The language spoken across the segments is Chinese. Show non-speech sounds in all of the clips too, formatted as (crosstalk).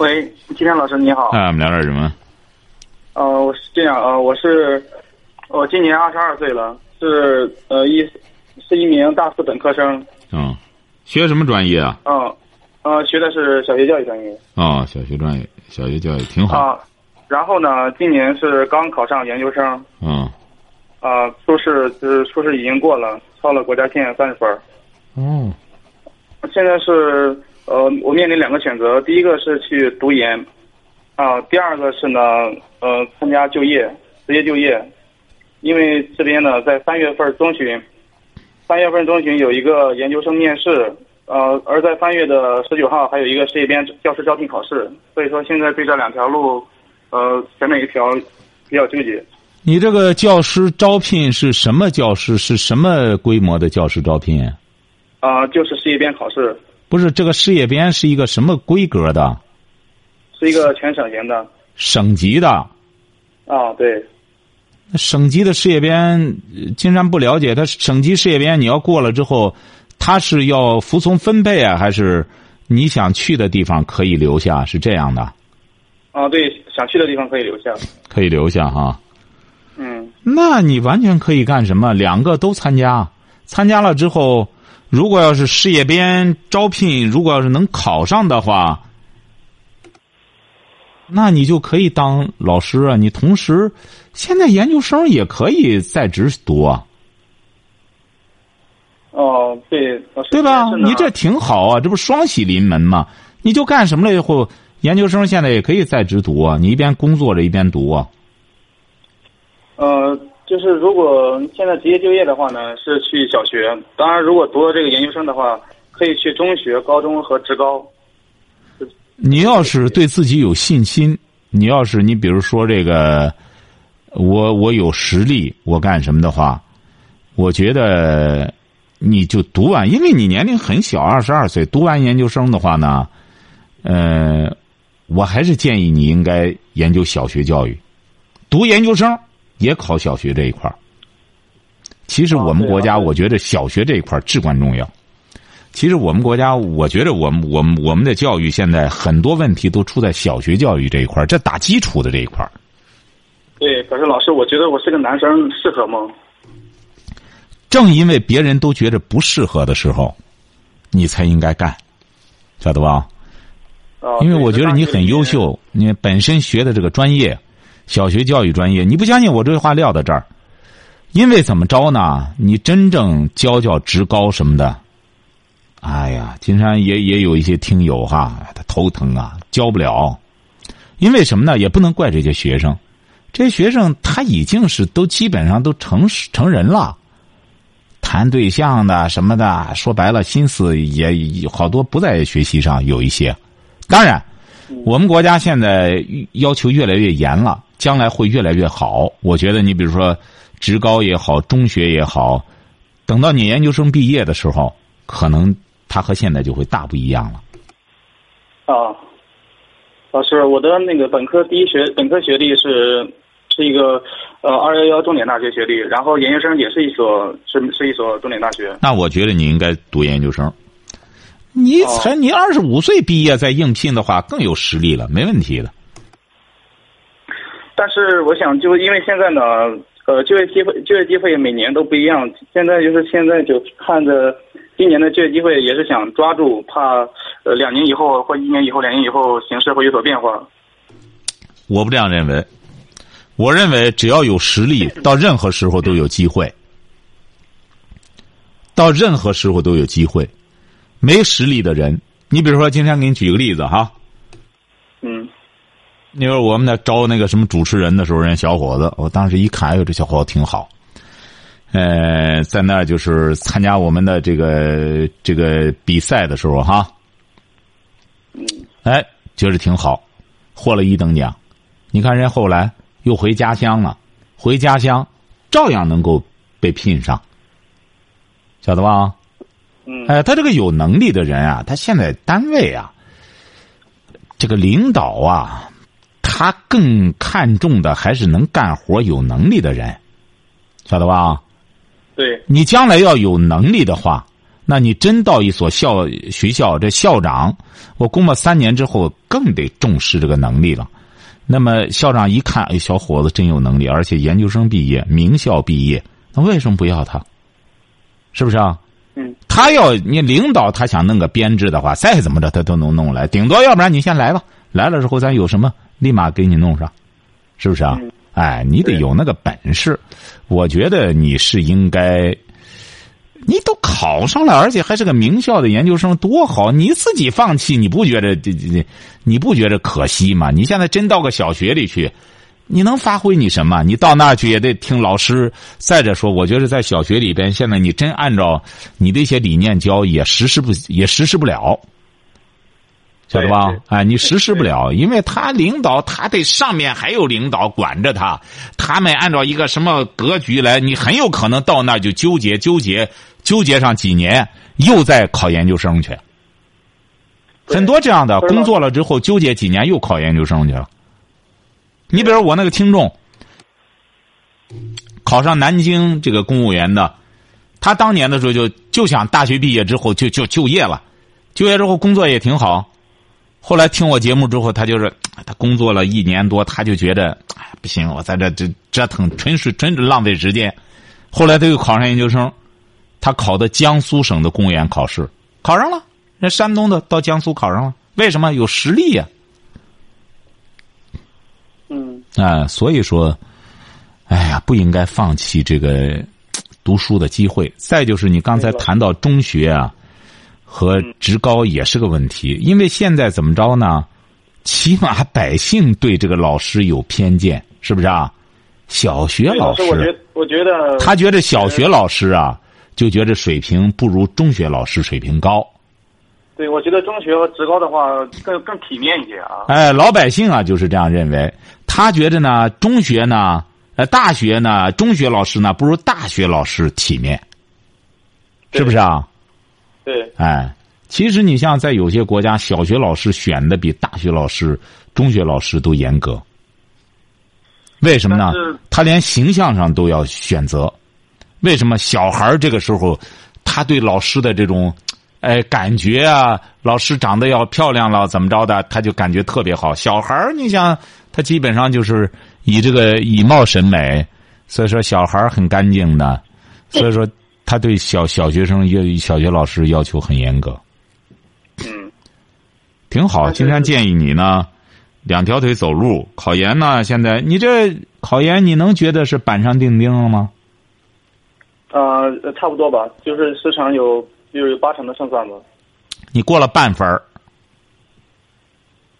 喂，金天老师你好。哎，我们聊点什么？呃，我是这样，呃，我是我今年二十二岁了，是呃一是一名大四本科生。嗯，学什么专业啊？嗯，呃，学的是小学教育专业。哦，小学专业，小学教育挺好。啊，然后呢，今年是刚考上研究生。嗯。啊，初试就是初试已经过了，超了国家线三十分。哦。现在是。呃，我面临两个选择，第一个是去读研，啊，第二个是呢，呃，参加就业，直接就业，因为这边呢，在三月份中旬，三月份中旬有一个研究生面试，呃，而在三月的十九号还有一个事业编教师招聘考试，所以说现在对这两条路，呃，选哪一条比较纠结。你这个教师招聘是什么教师？是什么规模的教师招聘？啊，就是事业编考试。不是这个事业编是一个什么规格的？是一个全省型的。省级的。啊，对。省级的事业编，金山不了解。他省级事业编，你要过了之后，他是要服从分配啊，还是你想去的地方可以留下？是这样的。啊，对，想去的地方可以留下。可以留下哈。嗯。那你完全可以干什么？两个都参加，参加了之后。如果要是事业编招聘，如果要是能考上的话，那你就可以当老师啊！你同时，现在研究生也可以在职读啊。哦，对，对吧？你这挺好啊，这不双喜临门吗？你就干什么了以后，研究生现在也可以在职读啊！你一边工作着一边读啊。呃。就是如果现在直接就业的话呢，是去小学。当然，如果读了这个研究生的话，可以去中学、高中和职高。你要是对自己有信心，你要是你比如说这个，我我有实力，我干什么的话，我觉得你就读完，因为你年龄很小，二十二岁，读完研究生的话呢，呃，我还是建议你应该研究小学教育，读研究生。也考小学这一块儿，其实我们国家，我觉得小学这一块儿至关重要。其实我们国家，我觉得我们我们我们的教育现在很多问题都出在小学教育这一块儿，这打基础的这一块儿。对，可是老师，我觉得我是个男生，适合吗？正因为别人都觉得不适合的时候，你才应该干，晓得吧？因为我觉得你很优秀，你本身学的这个专业。小学教育专业，你不相信我这话撂到这儿，因为怎么着呢？你真正教教职高什么的，哎呀，金山也也有一些听友哈，他头疼啊，教不了，因为什么呢？也不能怪这些学生，这些学生他已经是都基本上都成成人了，谈对象的什么的，说白了心思也好多不在学习上，有一些，当然，我们国家现在要求越来越严了。将来会越来越好，我觉得你比如说，职高也好，中学也好，等到你研究生毕业的时候，可能他和现在就会大不一样了。啊，老师，我的那个本科第一学本科学历是是一个呃二幺幺重点大学学历，然后研究生也是一所是是一所重点大学。那我觉得你应该读研究生。你才你二十五岁毕业再应聘的话，更有实力了，没问题的。但是我想，就因为现在呢，呃，就业机会就业机会每年都不一样。现在就是现在就看着今年的就业机会，也是想抓住，怕呃两年以后或一年以后、两年以后形势会有所变化。我不这样认为，我认为只要有实力，到任何时候都有机会，到任何时候都有机会。没实力的人，你比如说，今天给你举个例子哈。嗯。那会儿我们在招那个什么主持人的时候，人小伙子，我当时一看，哎呦，这小伙子挺好。呃，在那儿就是参加我们的这个这个比赛的时候，哈，哎，觉得挺好。获了一等奖。你看人后来又回家乡了，回家乡照样能够被聘上，晓得吧？嗯。哎，他这个有能力的人啊，他现在单位啊，这个领导啊，他更看重的还是能干活、有能力的人，晓得吧？对。你将来要有能力的话，那你真到一所校学校，这校长，我估摸三年之后更得重视这个能力了。那么校长一看，哎，小伙子真有能力，而且研究生毕业，名校毕业，那为什么不要他？是不是啊？嗯。他要你领导，他想弄个编制的话，再怎么着他都能弄来。顶多要不然你先来吧，来了之后咱有什么立马给你弄上，是不是啊？哎，你得有那个本事。我觉得你是应该。你都考上了，而且还是个名校的研究生，多好！你自己放弃，你不觉得这这这，你不觉得可惜吗？你现在真到个小学里去，你能发挥你什么？你到那儿去也得听老师。再者说，我觉得在小学里边，现在你真按照你的一些理念教，也实施不也实施不了。晓得吧？哎，你实施不了，因为他领导，他得上面还有领导管着他，他们按照一个什么格局来，你很有可能到那就纠结纠结纠结上几年，又在考研究生去。很多这样的工作了之后，纠结几年又考研究生去了。你比如我那个听众，考上南京这个公务员的，他当年的时候就就想大学毕业之后就就就业了，就业之后工作也挺好。后来听我节目之后，他就是 (tsk) 他工作了一年多，他就觉得哎不行，我在这这折腾，纯是真是浪费时间。后来他又考上研究生，他考的江苏省的公务员考试，考上了。那山东的到江苏考上了，为什么有实力呀？嗯。啊，所以说，哎呀，不应该放弃这个读书的机会。再就是你刚才谈到中学啊。和职高也是个问题，因为现在怎么着呢？起码百姓对这个老师有偏见，是不是啊？小学老师，我觉我觉得他觉得小学老师啊，就觉得水平不如中学老师水平高。对，我觉得中学和职高的话更更体面一些啊。哎，老百姓啊就是这样认为，他觉得呢，中学呢，呃，大学呢，中学老师呢不如大学老师体面，是不是啊？对，哎，其实你像在有些国家，小学老师选的比大学老师、中学老师都严格。为什么呢？他连形象上都要选择。为什么小孩这个时候，他对老师的这种，哎，感觉啊，老师长得要漂亮了，怎么着的，他就感觉特别好。小孩你想，他基本上就是以这个以貌审美，所以说小孩很干净的，所以说。他对小小学生要小学老师要求很严格，嗯，挺好。今天建议你呢，两条腿走路。考研呢，现在你这考研，你能觉得是板上钉钉了吗？啊，差不多吧，就是市场有有有八成的胜算吧。你过了半分儿。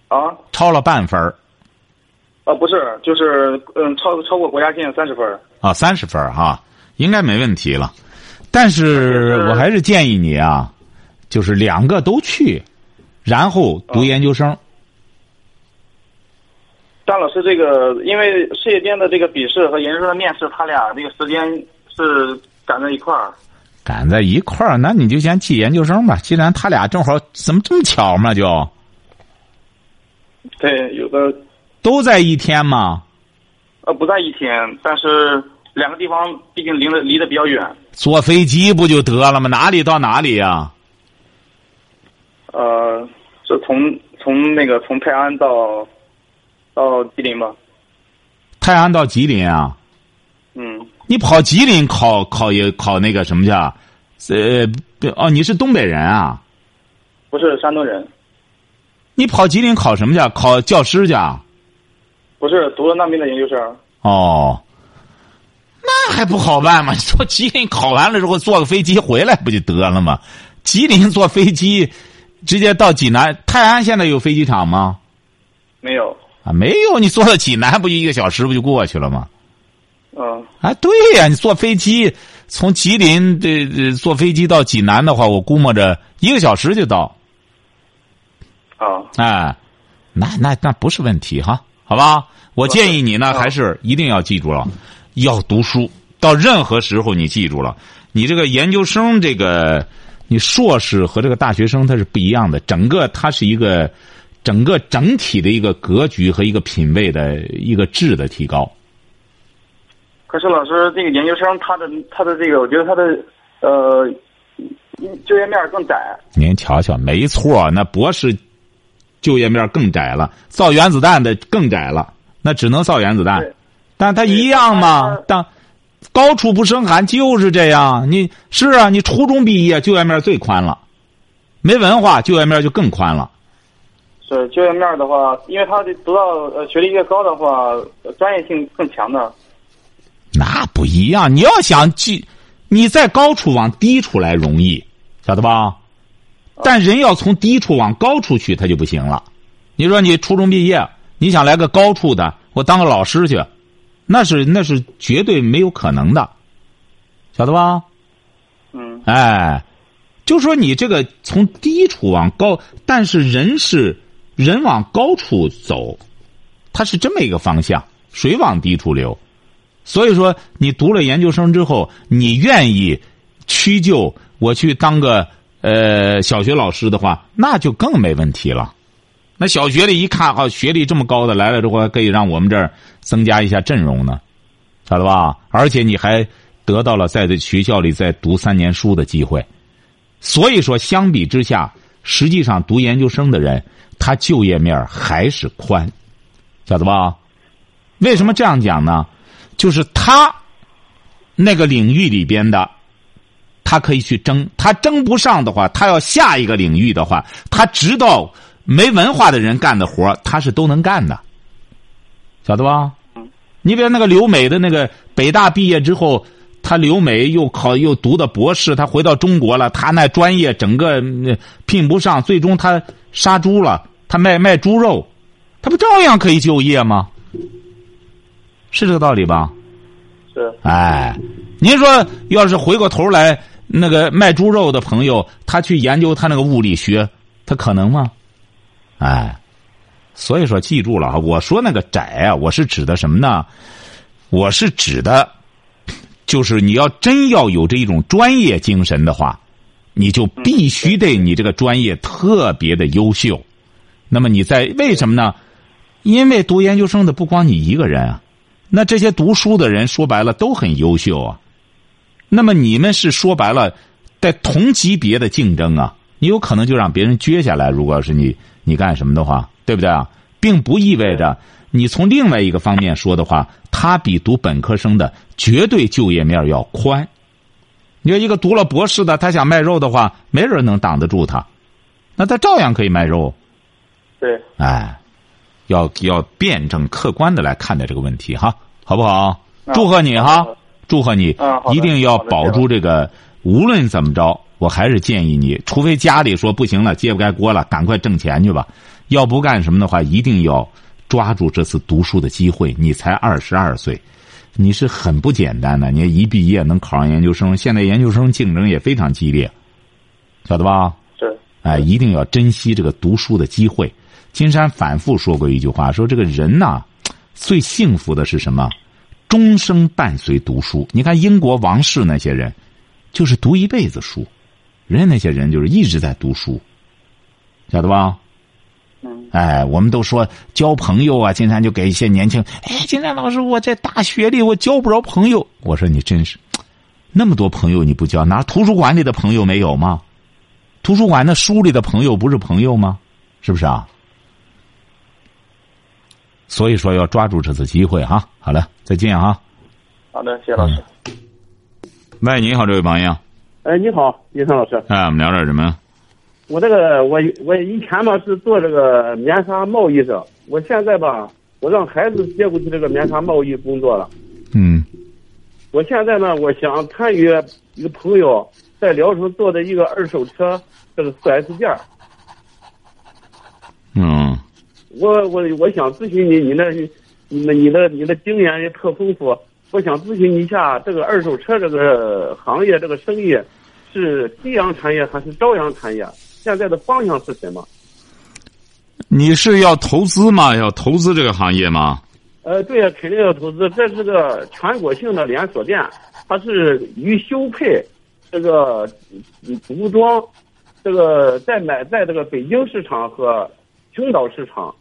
啊？超了半分儿。啊，不是，就是嗯，超超过国家线三十分儿。啊，三十分儿哈，应该没问题了。但是我还是建议你啊，就是两个都去，然后读研究生。张老师，这个因为事业编的这个笔试和研究生的面试，他俩这个时间是赶在一块儿。赶在一块儿，那你就先记研究生吧。既然他俩正好，怎么这么巧嘛？就。对，有的。都在一天吗？呃，不在一天，但是。两个地方毕竟离得离得比较远，坐飞机不就得了吗？哪里到哪里呀？呃，是从从那个从泰安到到吉林吧。泰安到吉林啊？嗯。你跑吉林考考也考那个什么去？呃，哦，你是东北人啊？不是山东人。你跑吉林考什么去？考教师去？不是，读了那边的研究生。哦。那还不好办吗？(laughs) 说吉林考完了之后坐个飞机回来不就得了吗？吉林坐飞机直接到济南，泰安现在有飞机场吗？没有啊，没有。你坐到济南不就一个小时不就过去了吗？嗯。啊，对呀，你坐飞机从吉林这坐飞机到济南的话，我估摸着一个小时就到。啊。哎，那那那不是问题哈，好吧？我建议你呢，还是一定要记住了，要读书。到任何时候，你记住了，你这个研究生这个，你硕士和这个大学生他是不一样的，整个它是一个整个整体的一个格局和一个品位的一个质的提高。可是老师，这个研究生他的他的这个，我觉得他的呃就业面更窄。您瞧瞧，没错，那博士就业面更窄了，造原子弹的更窄了，那只能造原子弹，但他一样嘛，当。高处不胜寒，就是这样。你是啊，你初中毕业就业面最宽了，没文化就业面就更宽了。是就业面的话，因为他读到呃学历越高的话，专业性更强的。那不一样，你要想去，你在高处往低处来容易，晓得吧？但人要从低处往高处去，他就不行了。你说你初中毕业，你想来个高处的，我当个老师去。那是那是绝对没有可能的，晓得吧？嗯。哎，就说你这个从低处往高，但是人是人往高处走，它是这么一个方向，水往低处流。所以说，你读了研究生之后，你愿意屈就我去当个呃小学老师的话，那就更没问题了。那小学里一看，哈，学历这么高的来了之后，还可以让我们这儿增加一下阵容呢，晓得吧？而且你还得到了在这学校里再读三年书的机会。所以说，相比之下，实际上读研究生的人，他就业面还是宽，晓得吧？为什么这样讲呢？就是他那个领域里边的，他可以去争，他争不上的话，他要下一个领域的话，他知道。没文化的人干的活他是都能干的，晓得吧？你比如那个留美的那个北大毕业之后，他留美又考又读的博士，他回到中国了，他那专业整个聘不上，最终他杀猪了，他卖卖猪肉，他不照样可以就业吗？是这个道理吧？是。哎，您说要是回过头来，那个卖猪肉的朋友，他去研究他那个物理学，他可能吗？哎，所以说记住了哈！我说那个窄啊，我是指的什么呢？我是指的，就是你要真要有这一种专业精神的话，你就必须得你这个专业特别的优秀。那么你在为什么呢？因为读研究生的不光你一个人啊，那这些读书的人说白了都很优秀啊。那么你们是说白了，在同级别的竞争啊，你有可能就让别人撅下来。如果是你。你干什么的话，对不对啊？并不意味着你从另外一个方面说的话，他比读本科生的绝对就业面要宽。你说一个读了博士的，他想卖肉的话，没人能挡得住他，那他照样可以卖肉。对，哎，要要辩证客观的来看待这个问题哈，好不好？祝贺你哈，祝贺你，一定要保住这个，无论怎么着。我还是建议你，除非家里说不行了，揭不开锅了，赶快挣钱去吧。要不干什么的话，一定要抓住这次读书的机会。你才二十二岁，你是很不简单的。你一毕业能考上研究生，现在研究生竞争也非常激烈，晓得吧？是。哎，一定要珍惜这个读书的机会。金山反复说过一句话，说这个人呐，最幸福的是什么？终生伴随读书。你看英国王室那些人，就是读一辈子书。人家那些人就是一直在读书，晓得吧？嗯。哎，我们都说交朋友啊，金山就给一些年轻。哎，金山老师，我在大学里我交不着朋友。我说你真是，那么多朋友你不交，拿图书馆里的朋友没有吗？图书馆那书里的朋友不是朋友吗？是不是啊？所以说要抓住这次机会哈。好了，再见啊。好的，谢谢老师。喂，你好，这位朋友。哎，你好，叶生老师。哎，我们聊点什么？我这个，我我以前嘛是做这个棉纱贸易的，我现在吧，我让孩子接过去这个棉纱贸易工作了。嗯。我现在呢，我想参与一个朋友在聊城做的一个二手车这个四 S 店。嗯。我我我想咨询你，你那，你那你的你的经验也特丰富。我想咨询一下，这个二手车这个行业这个生意是夕阳产业还是朝阳产业？现在的方向是什么？你是要投资吗？要投资这个行业吗？呃，对呀，肯定要投资。这是个全国性的连锁店，它是与修配这个服装，这个在买在这个北京市场和青岛市场，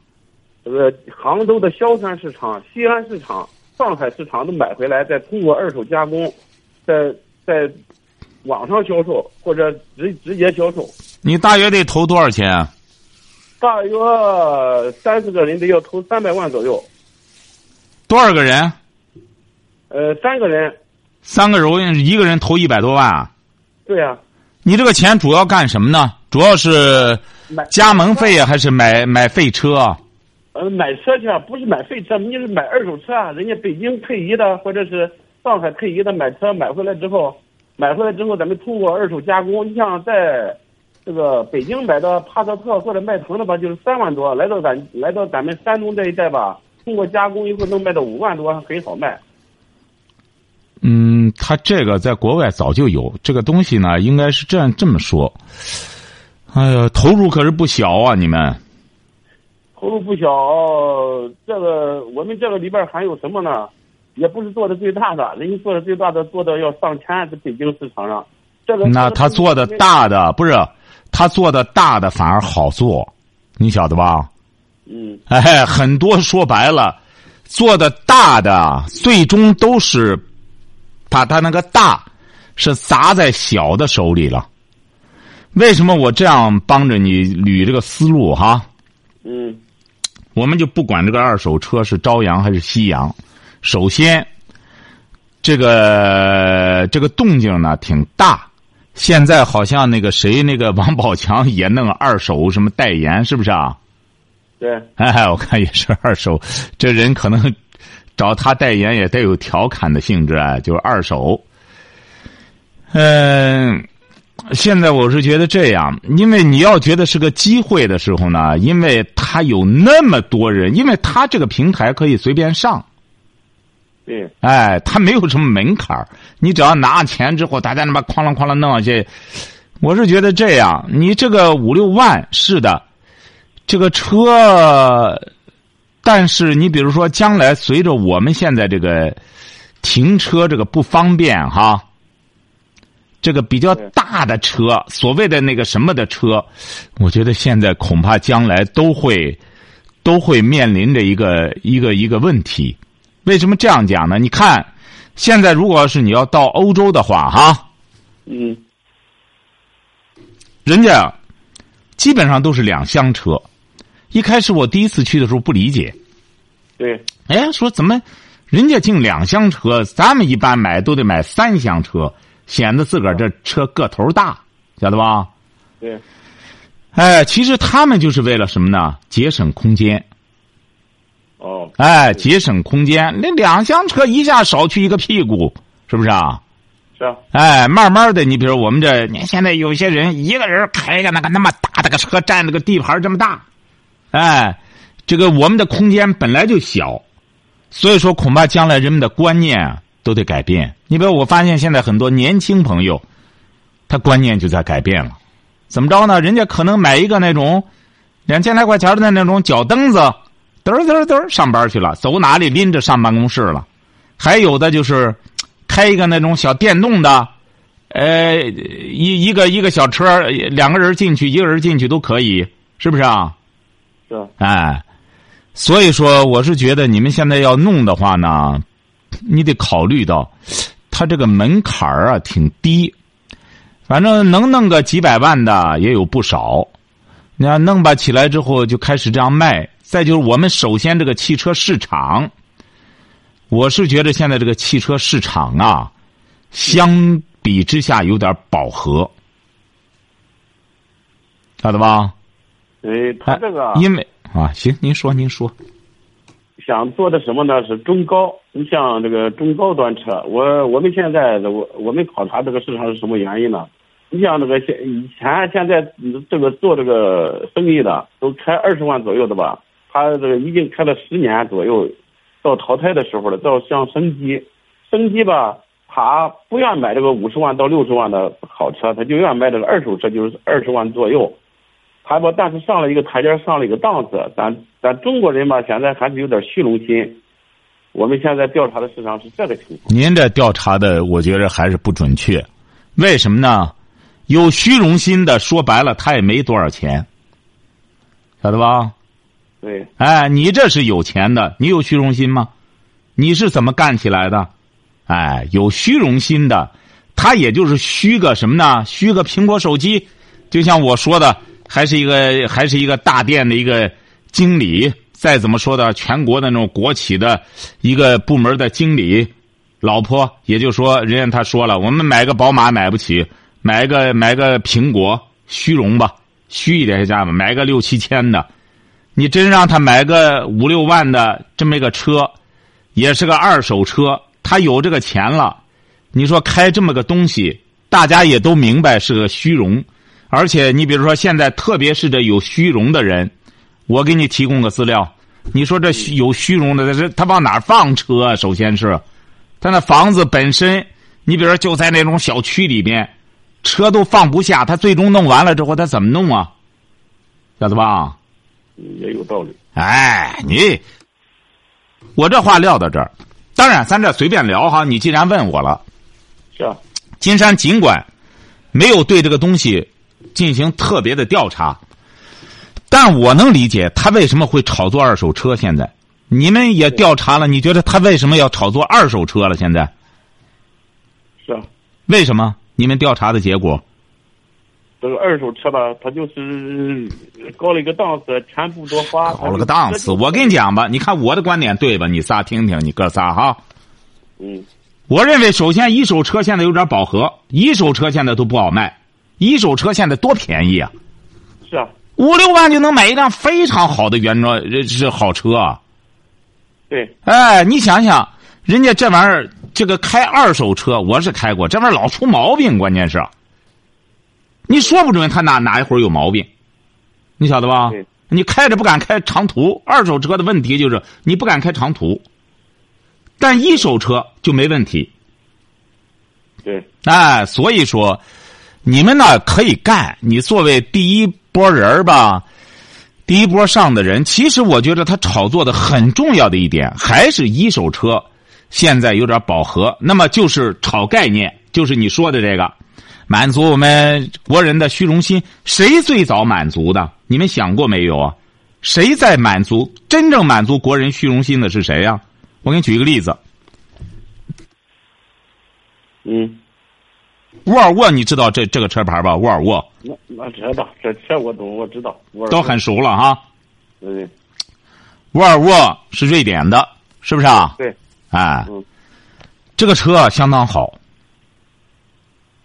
这个杭州的萧山市场、西安市场、上海市场都买回来，再通过二手加工，在在网上销售或者直直接销售。你大约得投多少钱？大约三十个人得要投三百万左右。多少个人？呃，三个人。三个人，一个人投一百多万。对呀。你这个钱主要干什么呢？主要是加盟费还是买买废车？呃，买车去啊，不是买废车，你是买二手车啊。人家北京退役的，或者是上海退役的买车买回来之后，买回来之后，咱们通过二手加工。你像在这个北京买的帕萨特或者迈腾的吧，就是三万多，来到咱来到咱们山东这一带吧。通过加工以后能卖到五万多，很好卖。嗯，他这个在国外早就有这个东西呢，应该是这样这么说。哎呀，投入可是不小啊！你们投入不小，这个我们这个里边还有什么呢？也不是做的最大的，人家做的最大的做到要上千，在北京市场上。这个那他做的大的不是他做的大的反而好做，你晓得吧？嗯，哎，很多说白了，做的大的最终都是把他那个大是砸在小的手里了。为什么我这样帮着你捋这个思路哈？嗯，我们就不管这个二手车是朝阳还是夕阳，首先这个这个动静呢挺大。现在好像那个谁那个王宝强也弄二手什么代言，是不是啊？对，哎，我看也是二手，这人可能找他代言也带有调侃的性质啊，就是二手。嗯，现在我是觉得这样，因为你要觉得是个机会的时候呢，因为他有那么多人，因为他这个平台可以随便上。对，哎，他没有什么门槛你只要拿钱之后，他在那边哐啷哐啷弄下去。我是觉得这样，你这个五六万是的。这个车，但是你比如说，将来随着我们现在这个停车这个不方便哈，这个比较大的车，所谓的那个什么的车，我觉得现在恐怕将来都会都会面临着一个一个一个问题。为什么这样讲呢？你看，现在如果要是你要到欧洲的话，哈，嗯，人家基本上都是两厢车。一开始我第一次去的时候不理解，对，哎，说怎么人家进两厢车，咱们一般买都得买三厢车，显得自个儿这车个头大，晓得吧？对，哎，其实他们就是为了什么呢？节省空间。哦，哎，节省空间，那两厢车一下少去一个屁股，是不是啊？是啊。哎，慢慢的，你比如我们这，你现在有些人一个人开个那个那么大的个车，占那个地盘这么大。哎，这个我们的空间本来就小，所以说恐怕将来人们的观念都得改变。你比如我发现现在很多年轻朋友，他观念就在改变了。怎么着呢？人家可能买一个那种两千来块钱的那种脚蹬子，嘚嘚嘚上班去了，走哪里拎着上办公室了。还有的就是开一个那种小电动的，呃，一一个一个小车，两个人进去，一个人进去都可以，是不是啊？是，哎，所以说，我是觉得你们现在要弄的话呢，你得考虑到，他这个门槛儿啊挺低，反正能弄个几百万的也有不少。你要弄吧起来之后就开始这样卖，再就是我们首先这个汽车市场，我是觉得现在这个汽车市场啊，相比之下有点饱和，晓得吧？对他这个，因为啊，行，您说，您说，想做的什么呢？是中高，你像这个中高端车，我我们现在我我们考察这个市场是什么原因呢？你像那个现以前现在这个做这个生意的都开二十万左右的吧，他这个已经开了十年左右，到淘汰的时候了，到想升级，升级吧，他不愿买这个五十万到六十万的好车，他就愿买这个二手车，就是二十万左右。他吧，但是上了一个台阶，上了一个档次。咱咱中国人嘛，现在还是有点虚荣心。我们现在调查的市场是这个情况。您这调查的，我觉得还是不准确。为什么呢？有虚荣心的，说白了，他也没多少钱，晓得吧？对。哎，你这是有钱的，你有虚荣心吗？你是怎么干起来的？哎，有虚荣心的，他也就是虚个什么呢？虚个苹果手机，就像我说的，还是一个还是一个大店的一个经理。再怎么说的，全国的那种国企的一个部门的经理，老婆，也就说，人家他说了，我们买个宝马买不起，买个买个苹果，虚荣吧，虚一点家吧，买个六七千的，你真让他买个五六万的这么一个车，也是个二手车，他有这个钱了，你说开这么个东西，大家也都明白是个虚荣，而且你比如说现在，特别是这有虚荣的人。我给你提供个资料，你说这有虚荣的，这他往哪放车？首先是，他那房子本身，你比如说就在那种小区里边，车都放不下。他最终弄完了之后，他怎么弄啊？小子吧？也有道理。哎，你，我这话撂到这儿，当然咱这随便聊哈。你既然问我了，是啊。金山尽管没有对这个东西进行特别的调查。但我能理解他为什么会炒作二手车。现在你们也调查了，你觉得他为什么要炒作二手车了？现在是啊，为什么？你们调查的结果？这个二手车吧，他就是高了一个档次，钱不多花。高了个档次，我跟你讲吧，你看我的观点对吧？你仨听听，你哥仨哈。嗯。我认为，首先一手车现在有点饱和，一手车现在都不好卖，一手车现在多便宜啊！是啊。五六万就能买一辆非常好的原装是好车，对，哎，你想想，人家这玩意儿，这个开二手车，我是开过，这玩意儿老出毛病，关键是，你说不准他哪哪一会儿有毛病，你晓得吧？你开着不敢开长途，二手车的问题就是你不敢开长途，但一手车就没问题，对，哎，所以说，你们呢可以干，你作为第一。波人儿吧，第一波上的人，其实我觉得他炒作的很重要的一点还是一手车，现在有点饱和。那么就是炒概念，就是你说的这个，满足我们国人的虚荣心。谁最早满足的？你们想过没有啊？谁在满足真正满足国人虚荣心的是谁呀？我给你举一个例子。嗯。沃尔沃，你知道这这个车牌吧？沃尔沃，那那知道，这车我懂，我知道。都很熟了哈。对。沃尔沃是瑞典的，是不是啊？对。哎。这个车相当好。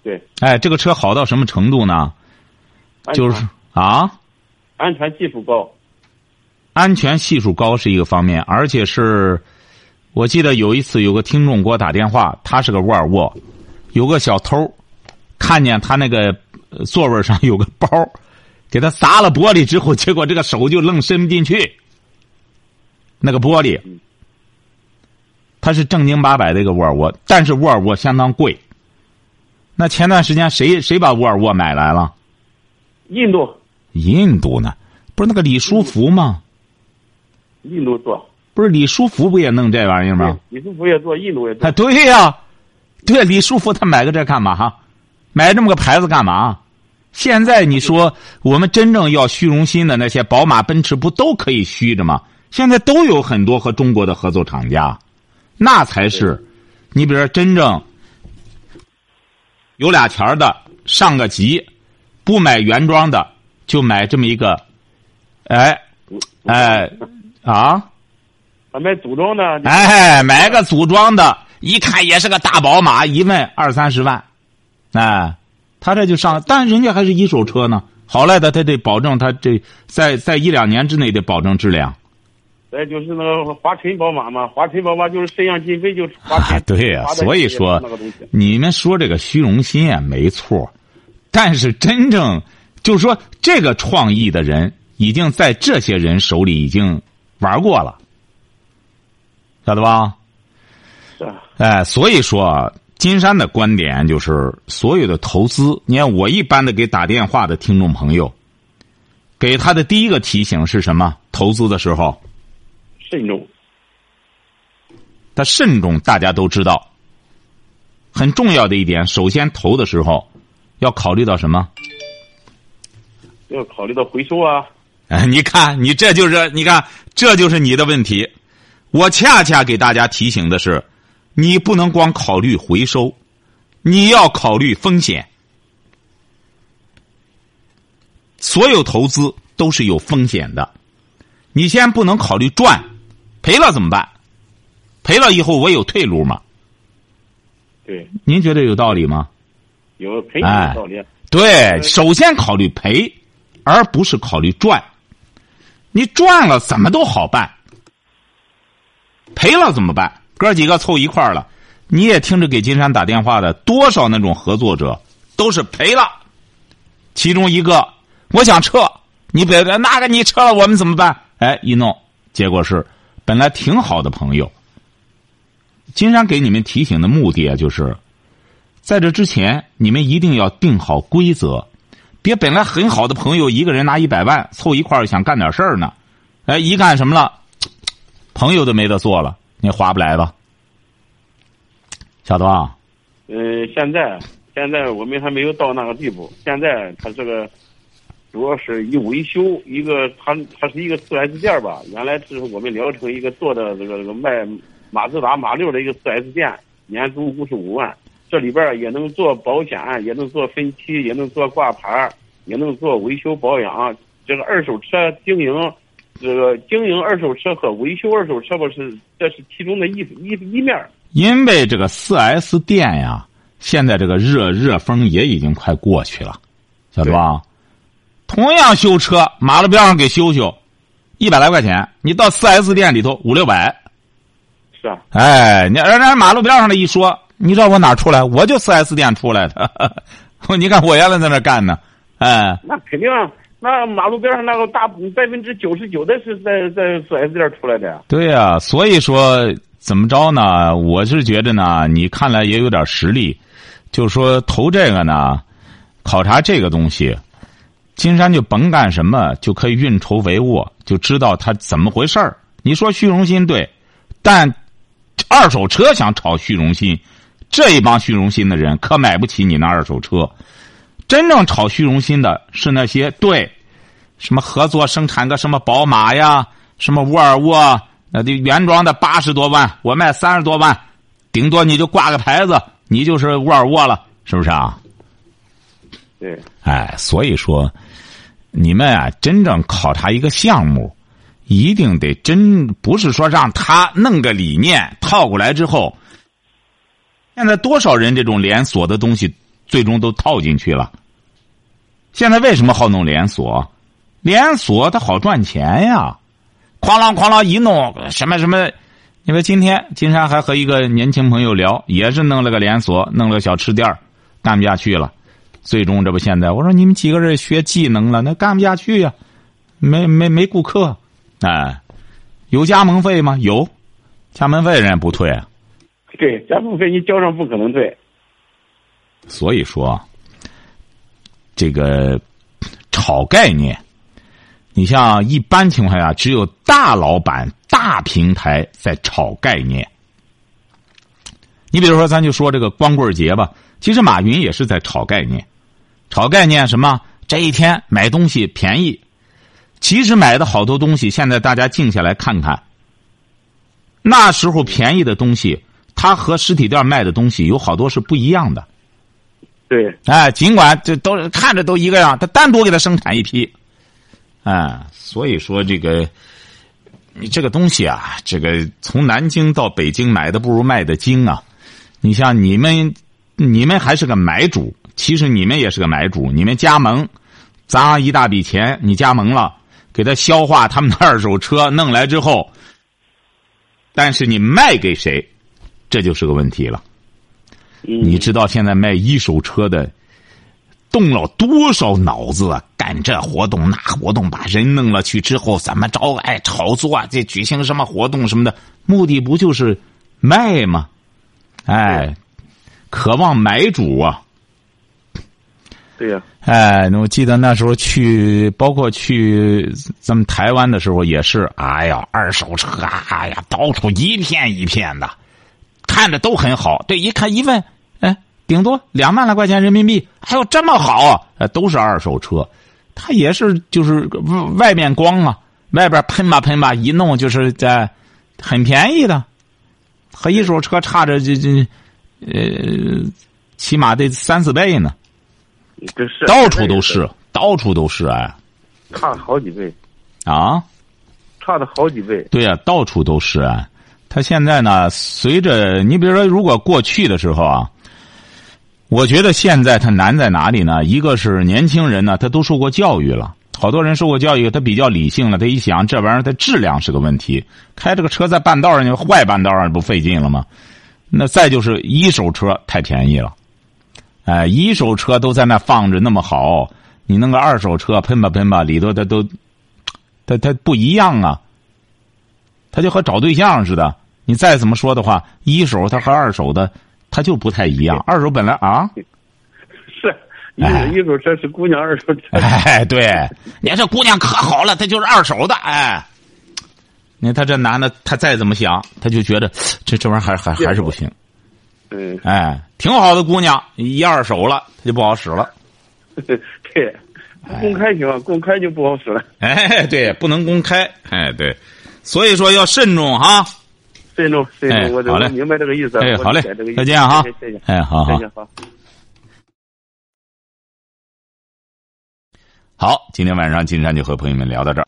对。哎，这个车好到什么程度呢？就是啊。安全系数高。安全系数高是一个方面，而且是，我记得有一次有个听众给我打电话，他是个沃尔沃。有个小偷，看见他那个座位上有个包，给他砸了玻璃之后，结果这个手就愣伸不进去。那个玻璃，它是正经八百的一个沃尔沃，但是沃尔沃相当贵。那前段时间谁谁把沃尔沃买来了？印度。印度呢？不是那个李书福吗？印度做。不是李书福不也弄这玩意儿吗？李书福也做，印度也做。对呀。对，李书福他买个这干嘛？哈，买这么个牌子干嘛？现在你说我们真正要虚荣心的那些宝马、奔驰，不都可以虚着吗？现在都有很多和中国的合作厂家，那才是。你比如说，真正有俩钱的上个级，不买原装的，就买这么一个，哎，哎，啊，买组装的，哎，买个组装的。一看也是个大宝马，一问二三十万，哎，他这就上，但人家还是一手车呢。好赖的，他得保证他这在在一两年之内得保证质量。再就是那个华晨宝马嘛，华晨宝马就是身上进费就是华晨。对呀，所以说你们说这个虚荣心啊，没错，但是真正就是说这个创意的人，已经在这些人手里已经玩过了，晓得吧？是哎，所以说，金山的观点就是，所有的投资，你看我一般的给打电话的听众朋友，给他的第一个提醒是什么？投资的时候，慎重。他慎重，大家都知道。很重要的一点，首先投的时候要考虑到什么？要考虑到回收啊！哎，你看，你这就是你看，这就是你的问题。我恰恰给大家提醒的是，你不能光考虑回收，你要考虑风险。所有投资都是有风险的，你先不能考虑赚，赔了怎么办？赔了以后我有退路吗？对，您觉得有道理吗？有赔有道理。对，首先考虑赔，而不是考虑赚。你赚了怎么都好办，赔了怎么办？哥几个凑一块儿了，你也听着给金山打电话的多少那种合作者都是赔了，其中一个。我想撤，你别那个你撤了，我们怎么办？哎，一弄，结果是本来挺好的朋友。金山给你们提醒的目的啊，就是在这之前，你们一定要定好规则，别本来很好的朋友，一个人拿一百万凑一块儿想干点事儿呢，哎，一干什么了，朋友都没得做了，你划不来吧？晓得吧？嗯，现在现在我们还没有到那个地步，现在他这个。主要是一维修，一个它它是一个四 S 店吧。原来是我们聊城一个做的这个这个卖马自达马六的一个四 S 店，年租五十五万。这里边也能做保险，也能做分期，也能做挂牌，也能做维修保养。这个二手车经营，这个经营二手车和维修二手车吧，是这是其中的一一一面。因为这个四 S 店呀，现在这个热热风也已经快过去了，晓得吧？同样修车，马路边上给修修，一百来块钱。你到四 S 店里头五六百，是啊。哎，你人家马路边上的一说，你知道我哪出来？我就四 S 店出来的。(laughs) 你看我原来在那干呢，哎。那肯定，啊那马路边上那个大百分之九十九的是在在四 S 店出来的呀。对呀，所以说怎么着呢？我是觉得呢，你看来也有点实力，就说投这个呢，考察这个东西。金山就甭干什么，就可以运筹帷幄，就知道他怎么回事儿。你说虚荣心对，但二手车想炒虚荣心，这一帮虚荣心的人可买不起你那二手车。真正炒虚荣心的是那些对，什么合作生产个什么宝马呀，什么沃尔沃，那的原装的八十多万，我卖三十多万，顶多你就挂个牌子，你就是沃尔沃了，是不是啊？对，哎，所以说，你们啊，真正考察一个项目，一定得真不是说让他弄个理念套过来之后，现在多少人这种连锁的东西最终都套进去了。现在为什么好弄连锁？连锁它好赚钱呀，哐啷哐啷一弄什么什么，因为今天金山还和一个年轻朋友聊，也是弄了个连锁，弄了个小吃店干不下去了。最终，这不现在我说你们几个人学技能了，那干不下去呀，没没没顾客，哎，有加盟费吗？有，加盟费人家不退啊。对，加盟费你交上不可能退。所以说，这个炒概念，你像一般情况下，只有大老板、大平台在炒概念。你比如说，咱就说这个光棍节吧，其实马云也是在炒概念。炒概念什么？这一天买东西便宜，其实买的好多东西，现在大家静下来看看。那时候便宜的东西，它和实体店卖的东西有好多是不一样的。对，哎，尽管这都看着都一个样，他单独给他生产一批。哎，所以说这个，你这个东西啊，这个从南京到北京买的不如卖的精啊。你像你们，你们还是个买主。其实你们也是个买主，你们加盟，砸一大笔钱，你加盟了，给他消化他们的二手车弄来之后，但是你卖给谁，这就是个问题了。你知道现在卖一手车的动了多少脑子啊？干这活动那活动，把人弄了去之后怎么着？哎，炒作啊，这举行什么活动什么的，目的不就是卖吗？哎，渴望买主啊。对呀。哎，我记得那时候去，包括去咱们台湾的时候也是，哎呀，二手车，哎呀，到处一片一片的，看着都很好。对，一看一问，哎，顶多两万来块钱人民币，还有这么好？哎，都是二手车，它也是就是外面光啊，外边喷吧喷吧，一弄就是在很便宜的，和一手车差着这这，呃，起码得三四倍呢。这是到处都是，到处都是哎，差好几倍，啊，差的好几倍。对呀，到处都是啊。他现在呢，随着你比如说，如果过去的时候啊，我觉得现在他难在哪里呢？一个是年轻人呢，他都受过教育了，好多人受过教育，他比较理性了。他一想，这玩意儿它质量是个问题，开这个车在半道上，你坏半道上不费劲了吗？那再就是一手车太便宜了。哎，一手车都在那放着那么好，你弄个二手车喷吧喷吧，里头它都，它它不一样啊。它就和找对象似的，你再怎么说的话，一手它和二手的，它就不太一样。二手本来啊，是一一手车是姑娘，二手车 (laughs) 哎，对，你看这姑娘可好了，她就是二手的，哎。你看他这男的，他再怎么想，他就觉得这这玩意儿还还还是不行。嗯，哎，挺好的姑娘，一二手了，她就不好使了。(laughs) 对，公开行，公开就不好使了。哎，对，不能公开。哎，对，所以说要慎重哈。慎重，慎重，我我明白这个意思。哎，好嘞，再见哈。谢谢，哎，好好。好。好，今天晚上金山就和朋友们聊到这儿。